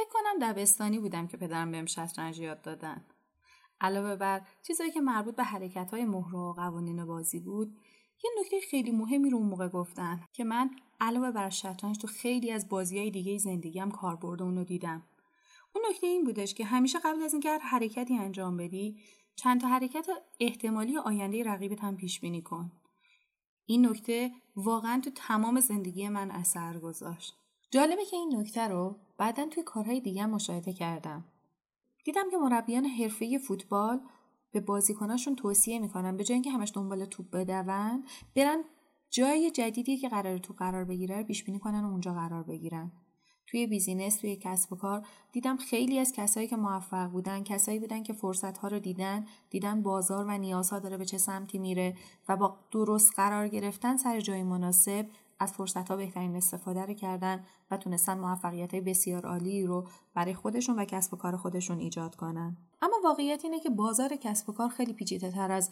فکر کنم دبستانی بودم که پدرم بهم شطرنج یاد دادن. علاوه بر چیزایی که مربوط به حرکت های مهره و قوانین بازی بود یه نکته خیلی مهمی رو اون موقع گفتن که من علاوه بر شطرنج تو خیلی از بازی های دیگه زندگیم کاربرد اونو دیدم. اون نکته این بودش که همیشه قبل از اینکه هر حرکتی انجام بدی چند تا حرکت احتمالی آینده رقیبت هم پیش بینی کن. این نکته واقعا تو تمام زندگی من اثر گذاشت. جالبه که این نکته رو بعدا توی کارهای دیگه مشاهده کردم. دیدم که مربیان حرفه فوتبال به بازیکناشون توصیه می‌کنن به جای اینکه همش دنبال توپ بدون برن جای جدیدی که قرار تو قرار بگیره رو پیش بینی کنن و اونجا قرار بگیرن. توی بیزینس توی کسب و کار دیدم خیلی از کسایی که موفق بودن کسایی بودن که فرصت ها رو دیدن دیدن بازار و نیازها داره به چه سمتی میره و با درست قرار گرفتن سر جای مناسب از فرصت ها بهترین استفاده رو کردن و تونستن موفقیت بسیار عالی رو برای خودشون و کسب و کار خودشون ایجاد کنن. اما واقعیت اینه که بازار کسب و کار خیلی پیچیده تر از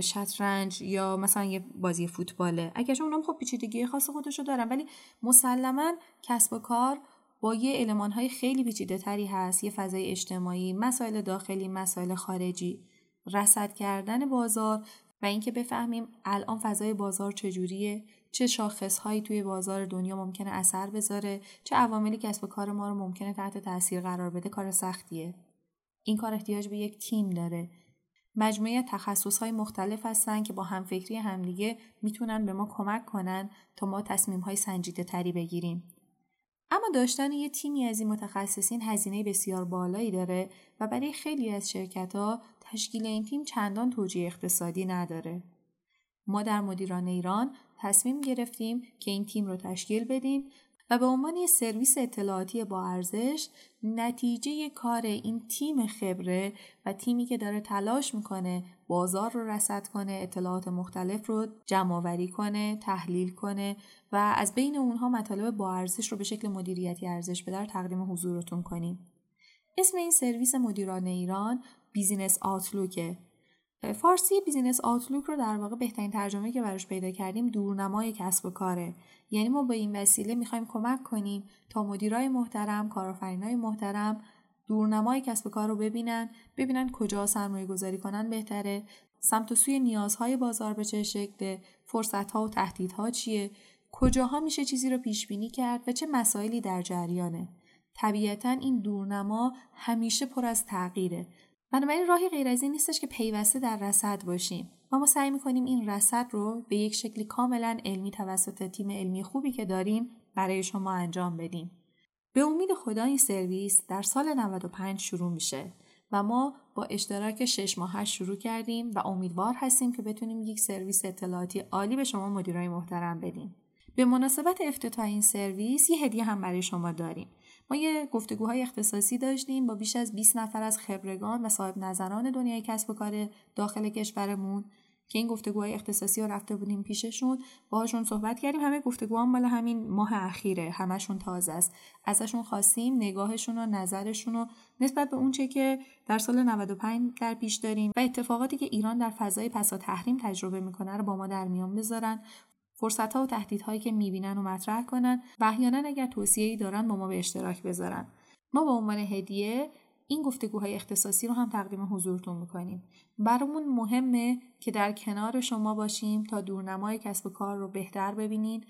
شطرنج یا مثلا یه بازی فوتباله. اگرچه اونم خب پیچیدگی خاص خودشو دارن ولی مسلما کسب و کار با یه علمان های خیلی پیچیده تری هست. یه فضای اجتماعی مسائل داخلی مسائل خارجی. رصد کردن بازار و اینکه بفهمیم الان فضای بازار چجوریه چه شاخصهایی توی بازار دنیا ممکنه اثر بذاره چه عواملی کسب کار ما رو ممکنه تحت تاثیر قرار بده کار سختیه این کار احتیاج به یک تیم داره مجموعه تخصص های مختلف هستن که با همفکری همدیگه می‌تونن به ما کمک کنن تا ما تصمیم های سنجیده تری بگیریم. اما داشتن یه تیمی از این متخصصین هزینه بسیار بالایی داره و برای خیلی از شرکت ها تشکیل این تیم چندان توجیه اقتصادی نداره. ما در مدیران ایران تصمیم گرفتیم که این تیم رو تشکیل بدیم و به عنوان یه سرویس اطلاعاتی با ارزش نتیجه کار این تیم خبره و تیمی که داره تلاش می‌کنه بازار رو رسد کنه اطلاعات مختلف رو جمع کنه تحلیل کنه و از بین اونها مطالب با ارزش رو به شکل مدیریتی ارزش به در تقدیم حضورتون کنیم. اسم این سرویس مدیران ایران Business Outlook ه فارسی Business Outlook رو در واقع بهترین ترجمه که براش پیدا کردیم دورنمای کسب و کاره. یعنی ما با این وسیله می‌خوایم کمک کنیم تا مدیرای محترم کارآفرینای محترم دورنمای کسب و کار رو ببینن ببینن کجا سرمایه گذاری کنن بهتره سمت و سوی نیازهای بازار به چه شکله فرصتها و تهدیدها چیه کجاها میشه چیزی رو پیش بینی کرد و چه مسائلی در جریانه. طبیعتا این دورنما همیشه پر از تغییره. بنابراین راهی غیر از این نیستش که پیوسته در رصد باشیم. و ما سعی می‌کنیم این رصد رو به یک شکلی کاملا علمی توسط تیم علمی خوبی که داریم برای شما انجام بدیم. به امید خدا این سرویس در سال 95 شروع میشه و ما با اشتراک 6 ماه شروع کردیم و امیدوار هستیم که بتونیم یک سرویس اطلاعاتی عالی به شما مدیرای محترم بدیم. به مناسبت افتتاح این سرویس یه هدیه هم برای شما داریم. ما یه گفتگوهای اختصاصی داشتیم با بیش از 20 نفر از خبرگان و صاحب نظران دنیای کسب و کار داخل کشورمون که این گفتگوهای اختصاصی رو رفته بودیم پیششون باهاشون صحبت کردیم. همه گفتگوها مال همین ماه اخیره. همشون تازه است. ازشون خواستیم نگاهشون و نظرشون رو نسبت به اونچه که در سال 95 در پیش داریم و اتفاقاتی که ایران در فضای پسا تحریم تجربه می‌کنه رو با ما در میان بذارن. فرصت ها و تهدیدهایی که می‌بینن و مطرح کنن و احیانا اگر توصیه‌ای دارن با ما به اشتراک بذارن. ما به عنوان هدیه این گفتگوهای اختصاصی رو هم تقدیم حضورتون می‌کنیم. برامون مهمه که در کنار شما باشیم تا دورنمای کسب و کار رو بهتر ببینین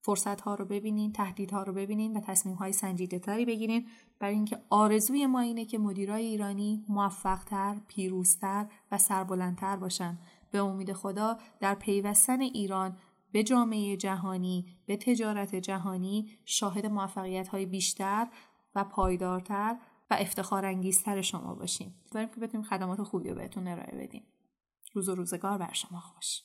فرصت ها رو ببینین تهدیدها رو ببینین و تصمیم های سنجیده تری بگیرین. برای اینکه آرزوی ما اینه که مدیرای ایرانی موفقتر، پیروزتر و سربلندتر باشن. به امید خدا در پیوستن ایران به جامعه جهانی به تجارت جهانی شاهد موفقیت های بیشتر و پایدارتر و افتخار انگیزتر شما باشیم. داریم که بتونیم خدمات خوبی رو بهتون ارائه بدیم. روز و روزگار بر شما خوش.